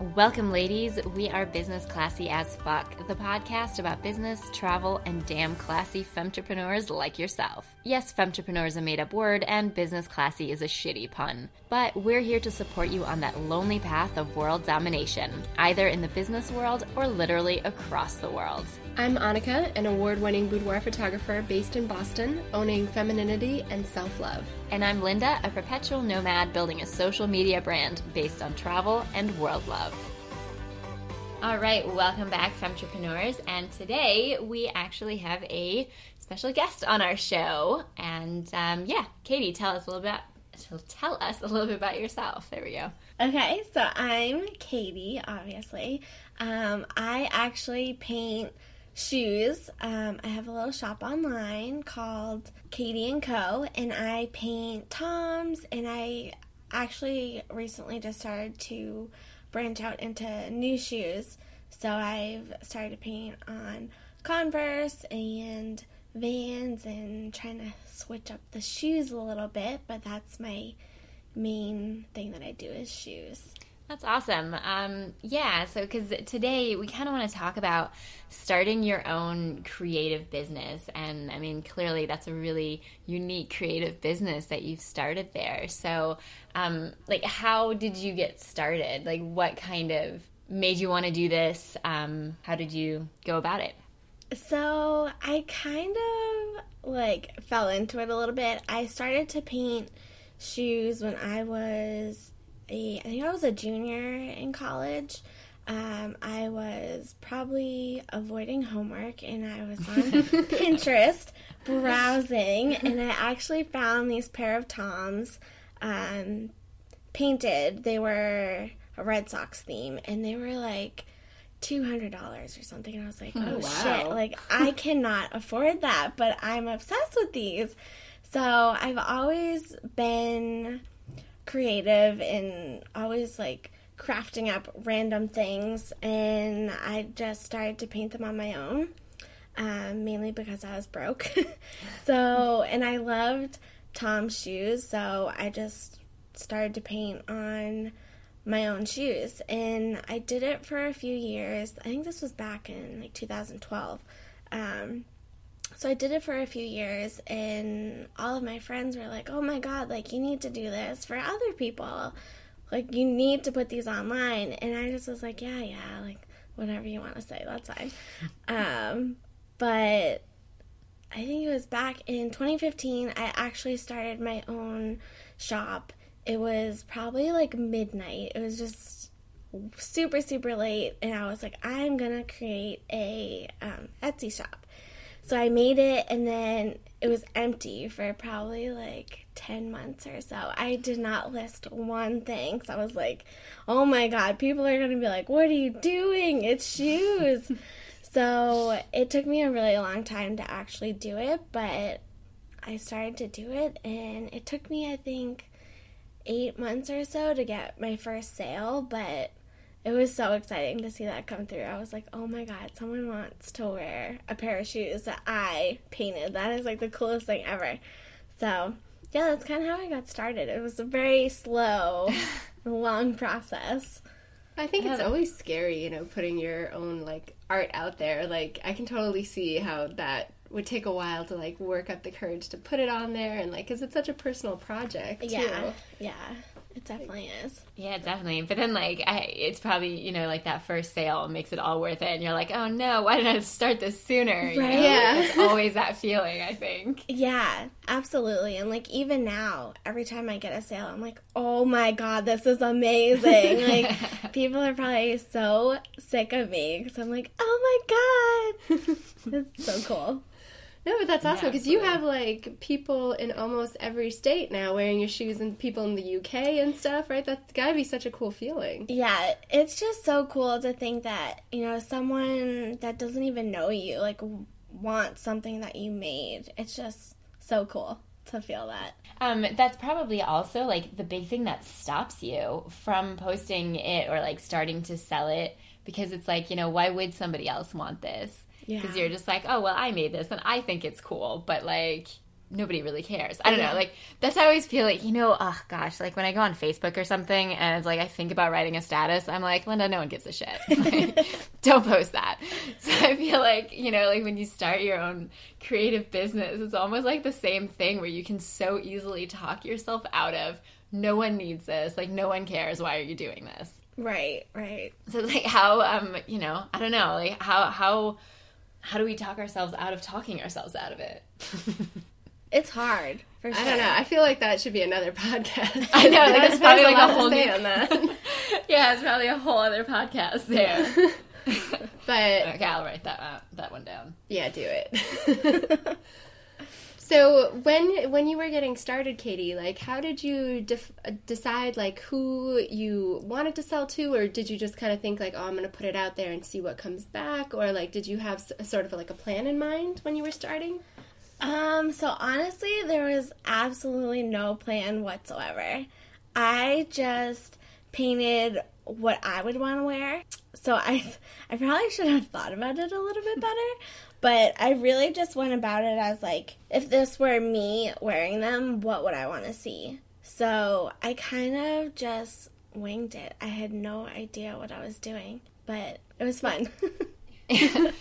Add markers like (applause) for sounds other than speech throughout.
Welcome, ladies. We are Business Classy as Fuck, the podcast about business, travel, and damn classy femtrepreneurs like yourself. Yes, femtrepreneur is a made up word, and business classy is a shitty pun. But we're here to support you on that lonely path of world domination, either in the business world or literally across the world. I'm Annika, an award winning boudoir photographer based in Boston, owning femininity and self love. And I'm Linda, a perpetual nomad building a social media brand based on travel and world love. All right, welcome back, Femtrepreneurs. And today we actually have a special guest on our show. And um, yeah, Katie, tell us a little bit. Tell us a little bit about yourself. There we go. Okay, so I'm Katie, obviously. Um, I actually paint shoes. Um, I have a little shop online called Katie and Co. and I paint Toms and I actually recently just started to branch out into new shoes. So I've started to paint on Converse and Vans and trying to switch up the shoes a little bit, but that's my main thing that I do is shoes. That's awesome. Um, yeah, so because today we kind of want to talk about starting your own creative business. And I mean, clearly that's a really unique creative business that you've started there. So, um, like, how did you get started? Like, what kind of made you want to do this? Um, how did you go about it? So, I kind of like fell into it a little bit. I started to paint shoes when I was a, I think I was a junior in college. Um, I was probably avoiding homework and I was on (laughs) Pinterest browsing and I actually found these pair of Toms um, painted. They were a Red Sox theme and they were like $200 or something. And I was like, oh, oh wow. shit, like I cannot afford that, but I'm obsessed with these. So I've always been creative and always like crafting up random things and I just started to paint them on my own. Um, mainly because I was broke. (laughs) so, and I loved Tom's shoes, so I just started to paint on my own shoes. And I did it for a few years. I think this was back in like 2012. Um, so I did it for a few years, and all of my friends were like, oh my god, like, you need to do this for other people. Like, you need to put these online. And I just was like, yeah, yeah, like, whatever you want to say, that's fine. (laughs) Um, but I think it was back in 2015, I actually started my own shop. It was probably like midnight. It was just super, super late. And I was like, I'm going to create a um, Etsy shop. So I made it and then it was empty for probably like 10 months or so. I did not list one thing. So I was like, oh my God, people are going to be like, what are you doing? It's shoes. (laughs) so it took me a really long time to actually do it, but I started to do it and it took me, I think, eight months or so to get my first sale, but it was so exciting to see that come through. I was like, oh my god, someone wants to wear a pair of shoes that I painted. That is like the coolest thing ever. So, yeah, that's kind of how I got started. It was a very slow, (laughs) long process. I think it's always scary, you know, putting your own like art out there. Like, I can totally see how that would take a while to like work up the courage to put it on there and like because it's such a personal project too. yeah yeah it definitely is. Yeah, definitely. But then, like, I, it's probably you know, like that first sale makes it all worth it, and you're like, oh no, why didn't I start this sooner? Right? You know? Yeah, it's always that feeling. I think. Yeah, absolutely. And like even now, every time I get a sale, I'm like, oh my god, this is amazing. (laughs) like people are probably so sick of me because I'm like, oh my god, (laughs) it's so cool. No, but that's awesome because yeah, you have like people in almost every state now wearing your shoes, and people in the UK and stuff, right? That's got to be such a cool feeling. Yeah, it's just so cool to think that you know someone that doesn't even know you like wants something that you made. It's just so cool to feel that. Um, that's probably also like the big thing that stops you from posting it or like starting to sell it because it's like you know why would somebody else want this? Because yeah. you're just like, oh well, I made this and I think it's cool, but like nobody really cares. I don't know. Like that's how I always feel like, you know, oh gosh, like when I go on Facebook or something and it's like I think about writing a status, I'm like, Linda, no one gives a shit. (laughs) Like, (laughs) don't post that. (laughs) So I feel like, you know, like when you start your own creative business, it's almost like the same thing where you can so easily talk yourself out of no one needs this, like no one cares, why are you doing this? Right, right. So like how um, you know, I don't know, like how how how do we talk ourselves out of talking ourselves out of it? It's hard. For sure. I don't know. I feel like that should be another podcast. (laughs) I know, like, it's (laughs) probably like lot a whole new- on that. (laughs) yeah, it's probably a whole other podcast there. But okay, I'll write that uh, that one down. yeah, do it. So when when you were getting started, Katie, like how did you def- decide like who you wanted to sell to, or did you just kind of think like, oh, I'm going to put it out there and see what comes back, or like did you have sort of like a plan in mind when you were starting? Um, so honestly, there was absolutely no plan whatsoever. I just painted what I would want to wear. So I I probably should have thought about it a little bit better, but I really just went about it as like if this were me wearing them, what would I want to see? So I kind of just winged it. I had no idea what I was doing, but it was fun. (laughs) (laughs)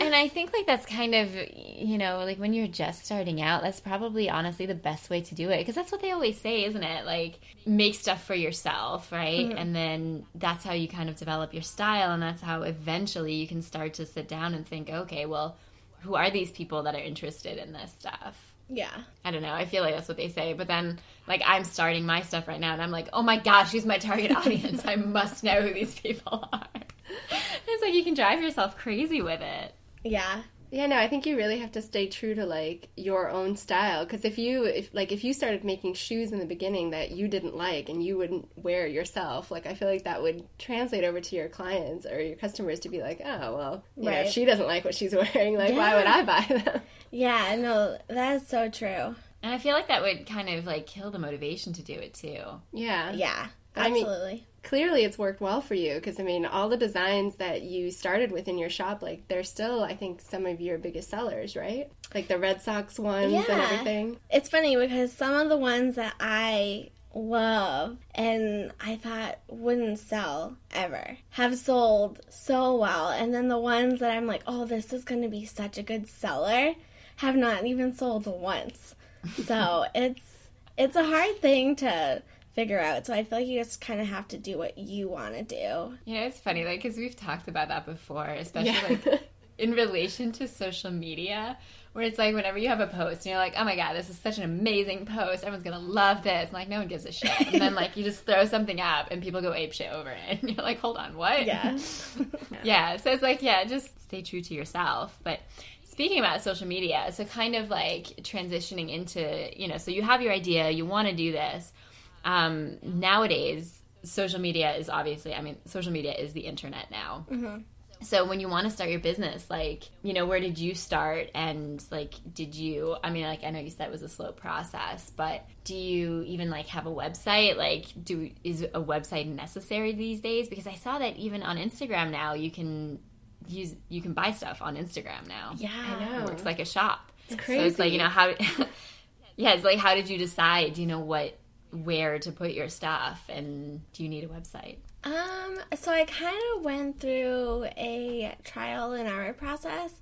And I think like that's kind of you know like when you're just starting out, that's probably honestly the best way to do it because that's what they always say, isn't it? Like make stuff for yourself, right? Mm-hmm. And then that's how you kind of develop your style, and that's how eventually you can start to sit down and think, okay, well, who are these people that are interested in this stuff? yeah. I don't know. I feel like that's what they say. But then, like, I'm starting my stuff right now, and I'm like, oh my gosh, who's my target (laughs) audience. I must know who these people are. (laughs) it's like you can drive yourself crazy with it. Yeah. Yeah, no, I think you really have to stay true to like your own style because if you if like if you started making shoes in the beginning that you didn't like and you wouldn't wear yourself, like I feel like that would translate over to your clients or your customers to be like, "Oh, well, you know, Right. if she doesn't like what she's (laughs) wearing, like why would I buy them?" Yeah, no, that is so true. And I feel like that would kind of like kill the motivation to do it too. Yeah. Yeah, I mean- absolutely. Clearly it's worked well for you because I mean, all the designs that you started with in your shop, like they're still I think some of your biggest sellers, right? Like the Red Sox ones and everything. it's funny because some of the ones that I love and I thought wouldn't sell ever have sold so well. And then the ones that I'm like, oh, this is going to be such a good seller have not even sold once. So (laughs) it's it's a hard thing to figure out. So I feel like you just kind of have to do what you want to do. You know, it's funny, like, because we've talked about that before, especially Yeah. like (laughs) in relation to social media, where it's like whenever you have a post and you're like, oh my god, this is such an amazing post, everyone's gonna love this, and like no one gives a shit, and then like you just throw something up and people go ape shit over it, (laughs) and you're like, hold on, what? Yeah. (laughs) yeah. So it's like, yeah, just stay true to yourself, but. Speaking about social media, so kind of like transitioning into, you know, so you have your idea, you want to do this. Um, nowadays, social media is obviously, I mean, social media is the internet now. So when you want to start your business, like, you know, where did you start? And like, did you, I mean, like, I know you said it was a slow process, but do you even like have a website? Like, do, is a website necessary these days? Because I saw that even on Instagram now, you can use, you can buy stuff on Instagram now. Yeah. I know. It works like a shop. It's crazy. So it's like, you know, how, (laughs) yeah, it's like, how did you decide, you know, what, where to put your stuff? And do you need a website? Um, so I kind of went through a trial and error process.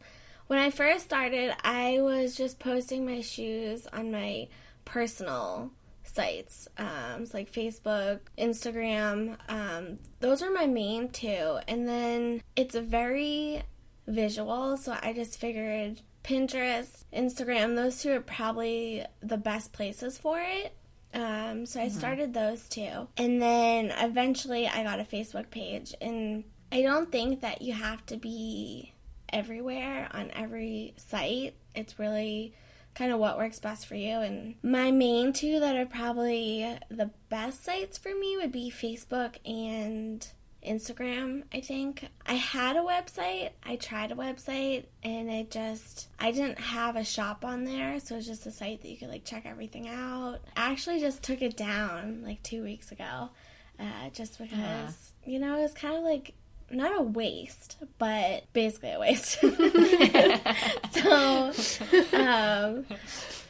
When I first started, I was just posting my shoes on my personal sites, um, so like Facebook, Instagram. Um, those are my main two, and then it's very visual, so I just figured Pinterest, Instagram, those two are probably the best places for it. Um, so I started those two. And then eventually I got a Facebook page. And I don't think that you have to be everywhere on every site. It's really kind of what works best for you. And my main two that are probably the best sites for me would be Facebook and Instagram, I think. I had a website. I tried a website and it just I didn't have a shop on there, so it was just a site that you could like check everything out. I actually just took it down like 2 weeks ago. Uh, just because, you know, it was kind of like not a waste, but basically a waste. (laughs) (laughs) so um,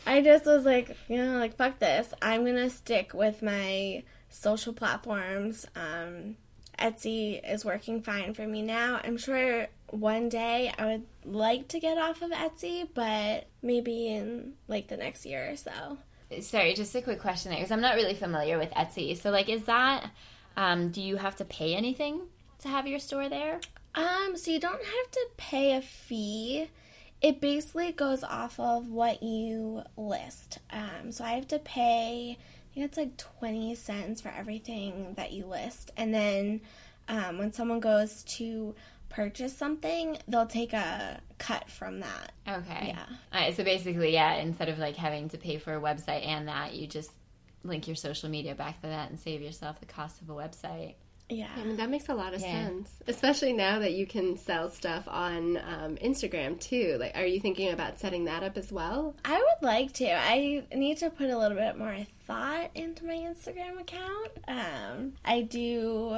I just was like, you know, like fuck this. I'm gonna stick with my social platforms. Um, Etsy is working fine for me now. I'm sure one day I would like to get off of Etsy, but maybe in like the next year or so. Sorry, just a quick question there because I'm not really familiar with Etsy. So, like, is that um, do you have to pay anything to have your store there? Um, so you don't have to pay a fee. It basically goes off of what you list. Um, so I have to pay, think it's like 20 cents for everything that you list. And then um, when someone goes to purchase something, they'll take a cut from that. Okay. Yeah. All right, so basically, yeah, instead of like having to pay for a website and that, you just link your social media back to that and save yourself the cost of a website. Yeah. I mean, that makes a lot of Yeah. sense, especially now that you can sell stuff on um, Instagram too. Like, are you thinking about setting that up as well? I would like to. I need to put a little bit more thought into my Instagram account. Um, I do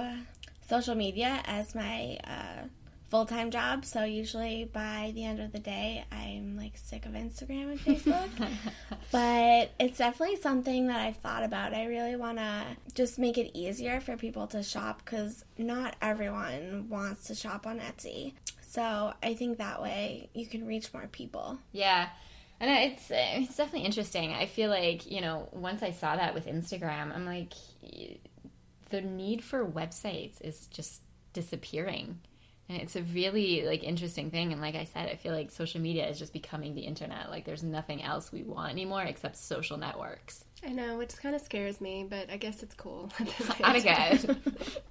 social media as my uh, full time job, so usually by the end of the day, I'm like sick of Instagram and Facebook. (laughs) but it's definitely something that I've thought about. I really want to just make it easier for people to shop because not everyone wants to shop on Etsy. So I think that way you can reach more people. Yeah. And it's it's definitely interesting. I feel like, you know, once I saw that with Instagram, I'm like the need for websites is just disappearing. And it's a really like interesting thing and like I said, I feel like social media is just becoming the internet. Like there's nothing else we want anymore except social networks. I know, which kind of scares me, but I guess it's cool. (laughs) at the same Attica,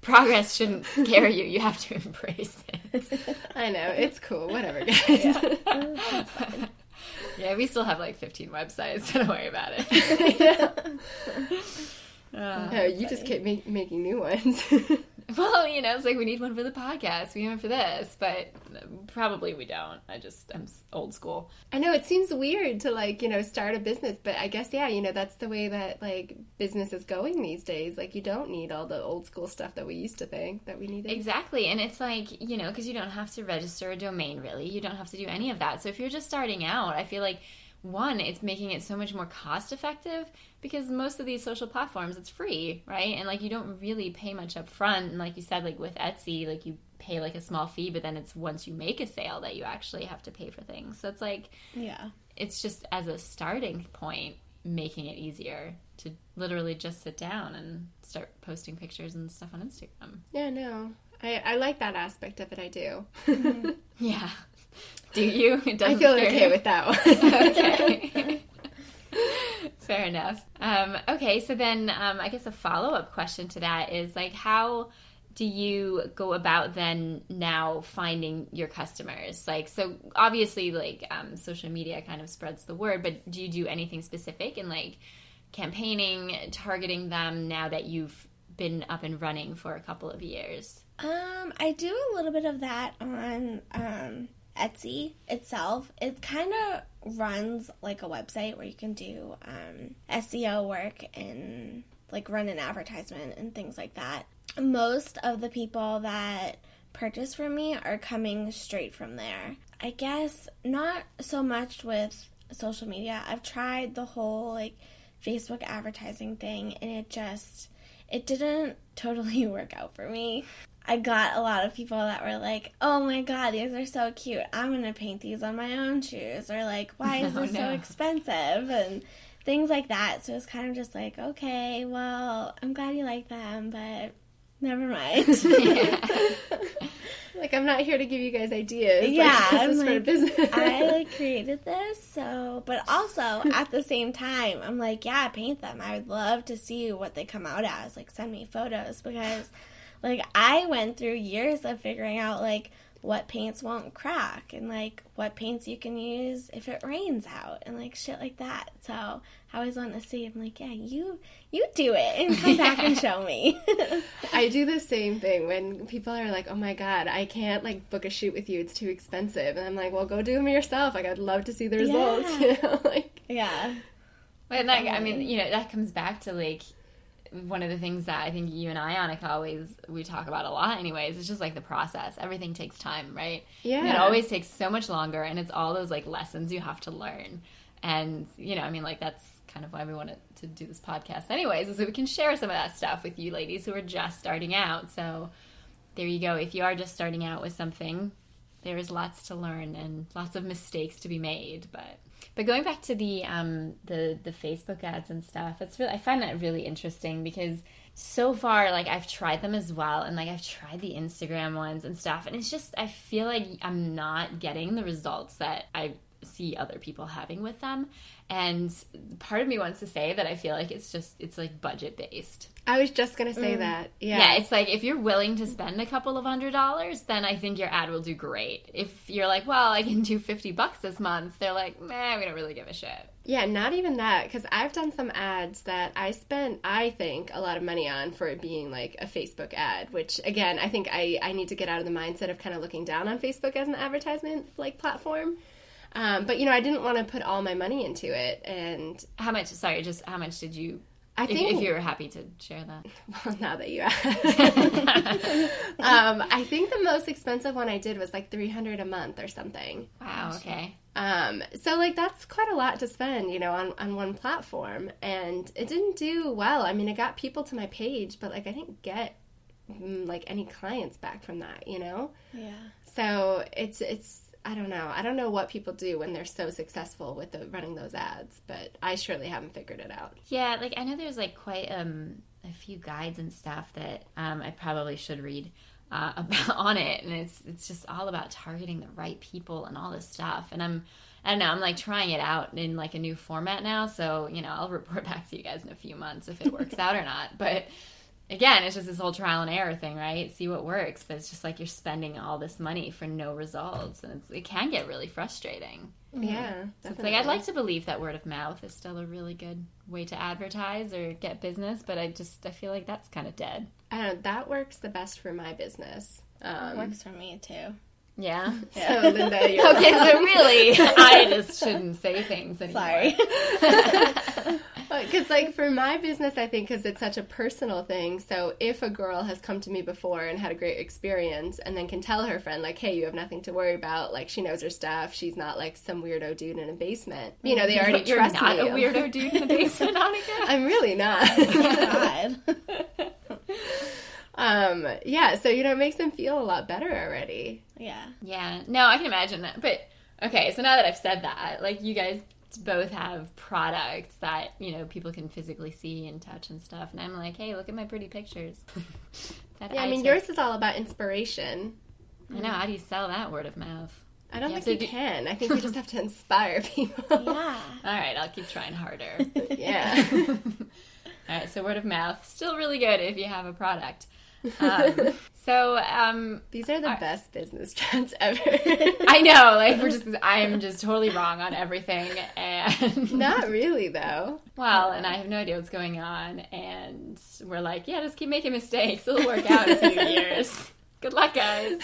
progress shouldn't scare you. You have to (laughs) embrace it. (laughs) I know, it's cool. Whatever, guys. Yeah, we still have like 15 websites. Don't worry about it. Uh, no, you just keep make, making new ones. (laughs) well, you know, it's like we need one for the podcast. We need one for this, but probably we don't. I just I'm old school. I know it seems weird to like, you know, start a business, but I guess yeah, you know, that's the way that like business is going these days. Like you don't need all the old school stuff that we used to think that we needed. Exactly, and it's like you know because you don't have to register a domain really. You don't have to do any of that. So if you're just starting out, I feel like one, it's making it so much more cost effective because most of these social platforms it's free, right? And like you don't really pay much up front. And like you said, like with Etsy, like you pay like a small fee, but then it's once you make a sale that you actually have to pay for things. So it's like Yeah. it's just as a starting point making it easier to literally just sit down and start posting pictures and stuff on Instagram. Yeah, no. I, I like that aspect of it, I do. (laughs) Yeah. Do you? (laughs) It I doesn't feel scare okay you? with that one. (laughs) okay. (laughs) Fair enough. Um, okay, so then um, I guess a follow up question to that is like, how do you go about then now finding your customers? Like, so obviously, like um, social media kind of spreads the word, but do you do anything specific in like campaigning, targeting them now that you've been up and running for a couple of years? Um, I do a little bit of that on um, Etsy itself. It kind of runs like a website where you can do um, SEO work and like run an advertisement and things like that. Most of the people that purchase from me are coming straight from there. I guess not so much with social media. I've tried the whole like Facebook advertising thing and it just it didn't (laughs) totally work out for me. I got a lot of people that were like, "Oh my god, these are so cute. I'm going to paint these on my own shoes." Or like, "Why is (laughs) Oh, this so expensive?" and things like that. So it's kind of just like, "Okay, well, I'm glad you like them, but never mind." (laughs) (laughs) like I'm not here to give you guys ideas. Like, Yeah, this I'm like, business. I like created this, so but also at the same time, I'm like, yeah, paint them. I would love to see what they come out as. Like, send me photos because, like, I went through years of figuring out like what paints won't crack and like what paints you can use if it rains out and like shit like that. So I always want to see. I'm like, yeah, you you do it and come back and (laughs) show me. (laughs) I do the same thing when people are like, "Oh my god, I can't like book a shoot with you; it's too expensive." And I'm like, "Well, go do them yourself. Like, I'd love to see the results." (laughs) Yeah. You know, like yeah, Well, that, I mean, you know, that comes back to like one of the things that I think you and I, Annika, always we talk about a lot. Anyways, it's just like the process. Everything takes time, right? Yeah. And it always takes so much longer, and it's all those like lessons you have to learn. And you know, I mean, like that's kind of why we wanted to do this podcast, anyways, is so we can share some of that stuff with you ladies who are just starting out. So there you go. If you are just starting out with something, there is lots to learn and lots of mistakes to be made, but but going back to the um, the the Facebook ads and stuff, it's really I find that really interesting because so far like I've tried them as well, and like I've tried the Instagram ones and stuff, and it's just I feel like I'm not getting the results that I see other people having with them and part of me wants to say that i feel like it's just it's like budget based I was just gonna say mm. that. Yeah. yeah. it's like if you're willing to spend a couple of hundred dollars, then I think your ad will do great. If you're like, well, I can do 50 bucks this month, they're like, man, we don't really give a shit. Yeah, not even that, because I've done some ads that I spent, I think, a lot of money on for it being like a Facebook ad, which again, I think I, I need to get out of the mindset of kind of looking down on Facebook as an advertisement like platform. Um, but you know, I didn't want to put all my money into it, and How much, sorry, just how much did you, I if, think if you're happy to share that? (laughs) well, now that you ask, (laughs) um, I think the most expensive one I did was like three hundred a month or something. Wow, okay. Um, so like that's quite a lot to spend, you know, on, on one platform. And it didn't do well. I mean, it got people to my page, but like I didn't get mm, like any clients back from that, you know? Yeah. So it's it's I don't know. I don't know what people do when they're so successful with the, running those ads, but I surely haven't figured it out. Yeah, like I know there's like quite um, a few guides and stuff that um, I probably should read uh, (laughs) about on it, and it's it's just all about targeting the right people and all this stuff. And I'm I don't know, I'm like trying it out in like a new format now, so you know I'll report (laughs) back to you guys in a few months if it works (laughs) out or not. But again, it's just this whole trial and error thing, right? See what works, but it's just like you're spending all this money for no results, and it's, it can get really frustrating. Yeah. So it's like I'd like to believe that word of mouth is still a really good way to advertise or get business, but I just I feel like that's kind of dead. I don't know, that works the best for my business. Um, works for me too. Yeah. (laughs) (laughs) so Linda, you're okay, so really, (laughs) I just shouldn't say things anymore. Sorry. Because, like, for my business, I think because it's such a personal thing. So, if a girl has come to me before and had a great experience and then can tell her friend, like, hey, you have nothing to worry about, like, she knows her stuff, she's not like some weirdo dude in a basement, you know, they already You're trust not me. a weirdo dude in the basement, (laughs) Annika. I'm really not. (laughs) God. (laughs) um, yeah, so, you know, it makes them feel a lot better already. Yeah. Yeah, no, I can imagine that. But okay, so now that I've said that, like you guys both have products that you know people can physically see and touch and stuff, and I'm like, hey, look at my pretty pictures. (laughs) that Yeah, I mean, took. yours is all about inspiration. I know. How do you sell that word of mouth? I don't You think you do- can. I think (laughs) you just have to inspire people. Yeah. (laughs) All right, I'll keep trying harder. Yeah. All right, so word of mouth still really good if you have a product. Um, (laughs) so um, These are the best business trends ever. (laughs) I know, like we're (laughs) just I'm just totally wrong on everything, and Not really, though. well, and I have no idea what's going on, and we're like, yeah, just keep making mistakes. It'll work out in a few years. Good luck, guys.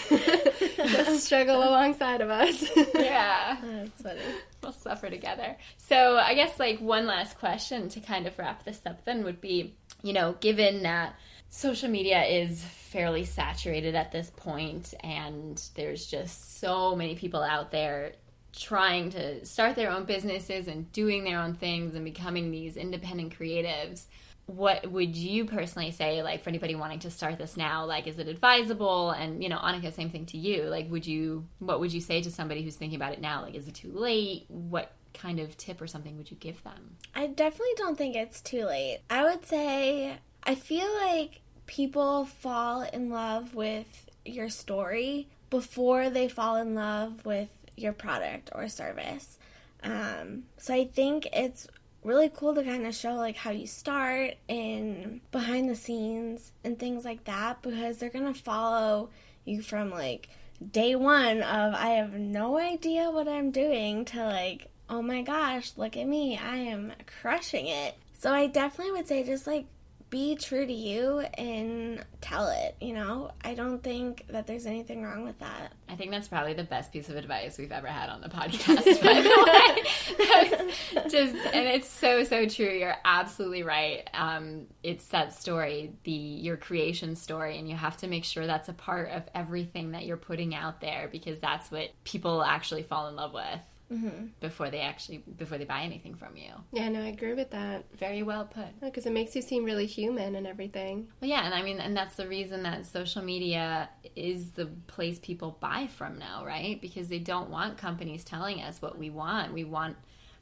Just struggle alongside of us. Yeah. That's funny. we'll suffer together. So I guess like one last question to kind of wrap this up then would be, you know, given that social media is fairly saturated at this point and there's just so many people out there trying to start their own businesses and doing their own things and becoming these independent creatives. What would you personally say like for anybody wanting to start this now? Like is it advisable? And you know annika same thing to you. Like would you what would you say to somebody who's thinking about it now? Like is it too late? What kind of tip or something would you give them? I definitely don't think it's too late. I would say I feel like people fall in love with your story before they fall in love with your product or service. Um, so I think it's really cool to kind of show like how you start and behind the scenes and things like that because they're gonna follow you from like day one of I have no idea what I'm doing to like oh my gosh look at me I am crushing it so I definitely would say just like be true to you and tell it, you know? I don't think that there's anything wrong with that. I think that's probably the best piece of advice we've ever had on the podcast, by the (laughs) way. just and it's so so true. You're absolutely right. Um, it's that story, the your creation story, and you have to make sure that's a part of everything that you're putting out there because that's what people actually fall in love with Mm-hmm. before they actually before they buy anything from you. Yeah, no, I agree with that. Very well put. Because it makes you seem really human and everything. Well, yeah, and I mean, and that's the reason that social media is the place people buy from now, right? Because they don't want companies telling us what we want. We want,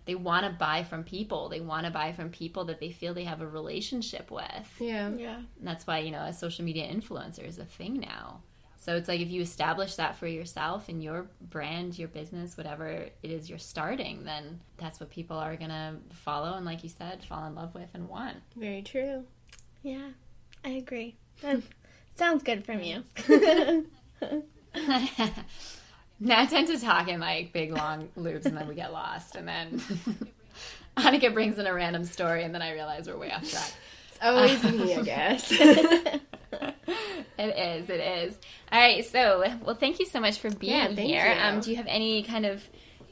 they want to buy from people. They want to buy from people that they feel they have a relationship with. Yeah. Yeah. And that's why, you know, a social media influencer is a thing now. So it's like if you establish that for yourself and your brand, your business, whatever it is you're starting, then that's what people are going to follow and, like you said, fall in love with and want. Very true. Yeah. I agree. (laughs) That sounds good from you. (laughs) (laughs) now I tend to talk in like big long loops and then we get lost and then Annika brings in a random story and then I realize we're way off track. It's always me, I guess. (laughs) It is, it is. All right, so well thank you so much for being Yeah, here. Um, do you have any kind of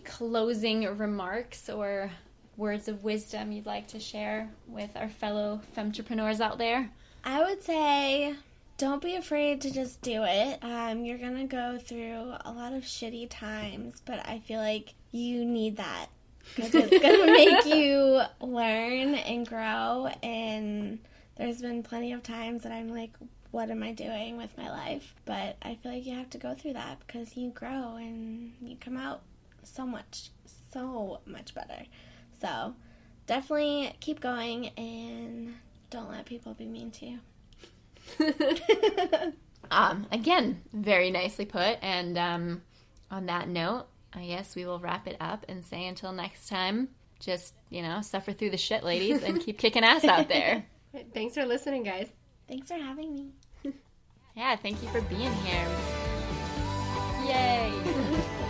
closing remarks or words of wisdom you'd like to share with our fellow femtrepreneurs out there? I would say don't be afraid to just do it. Um, you're gonna go through a lot of shitty times, but I feel like you need that because it's gonna (laughs) make you learn and grow. And there's been plenty of times that I'm like, what am I doing with my life? But I feel like you have to go through that because you grow and you come out so much, so much better. So definitely keep going and don't let people be mean to you. (laughs) Um, again, very nicely put. And um, on that note, I guess we will wrap it up and say until next time, just, you know, suffer through the shit, ladies, and keep kicking ass out there. (laughs) Thanks for listening, guys. Thanks for having me. Yeah, thank you for being here. Yay. (laughs)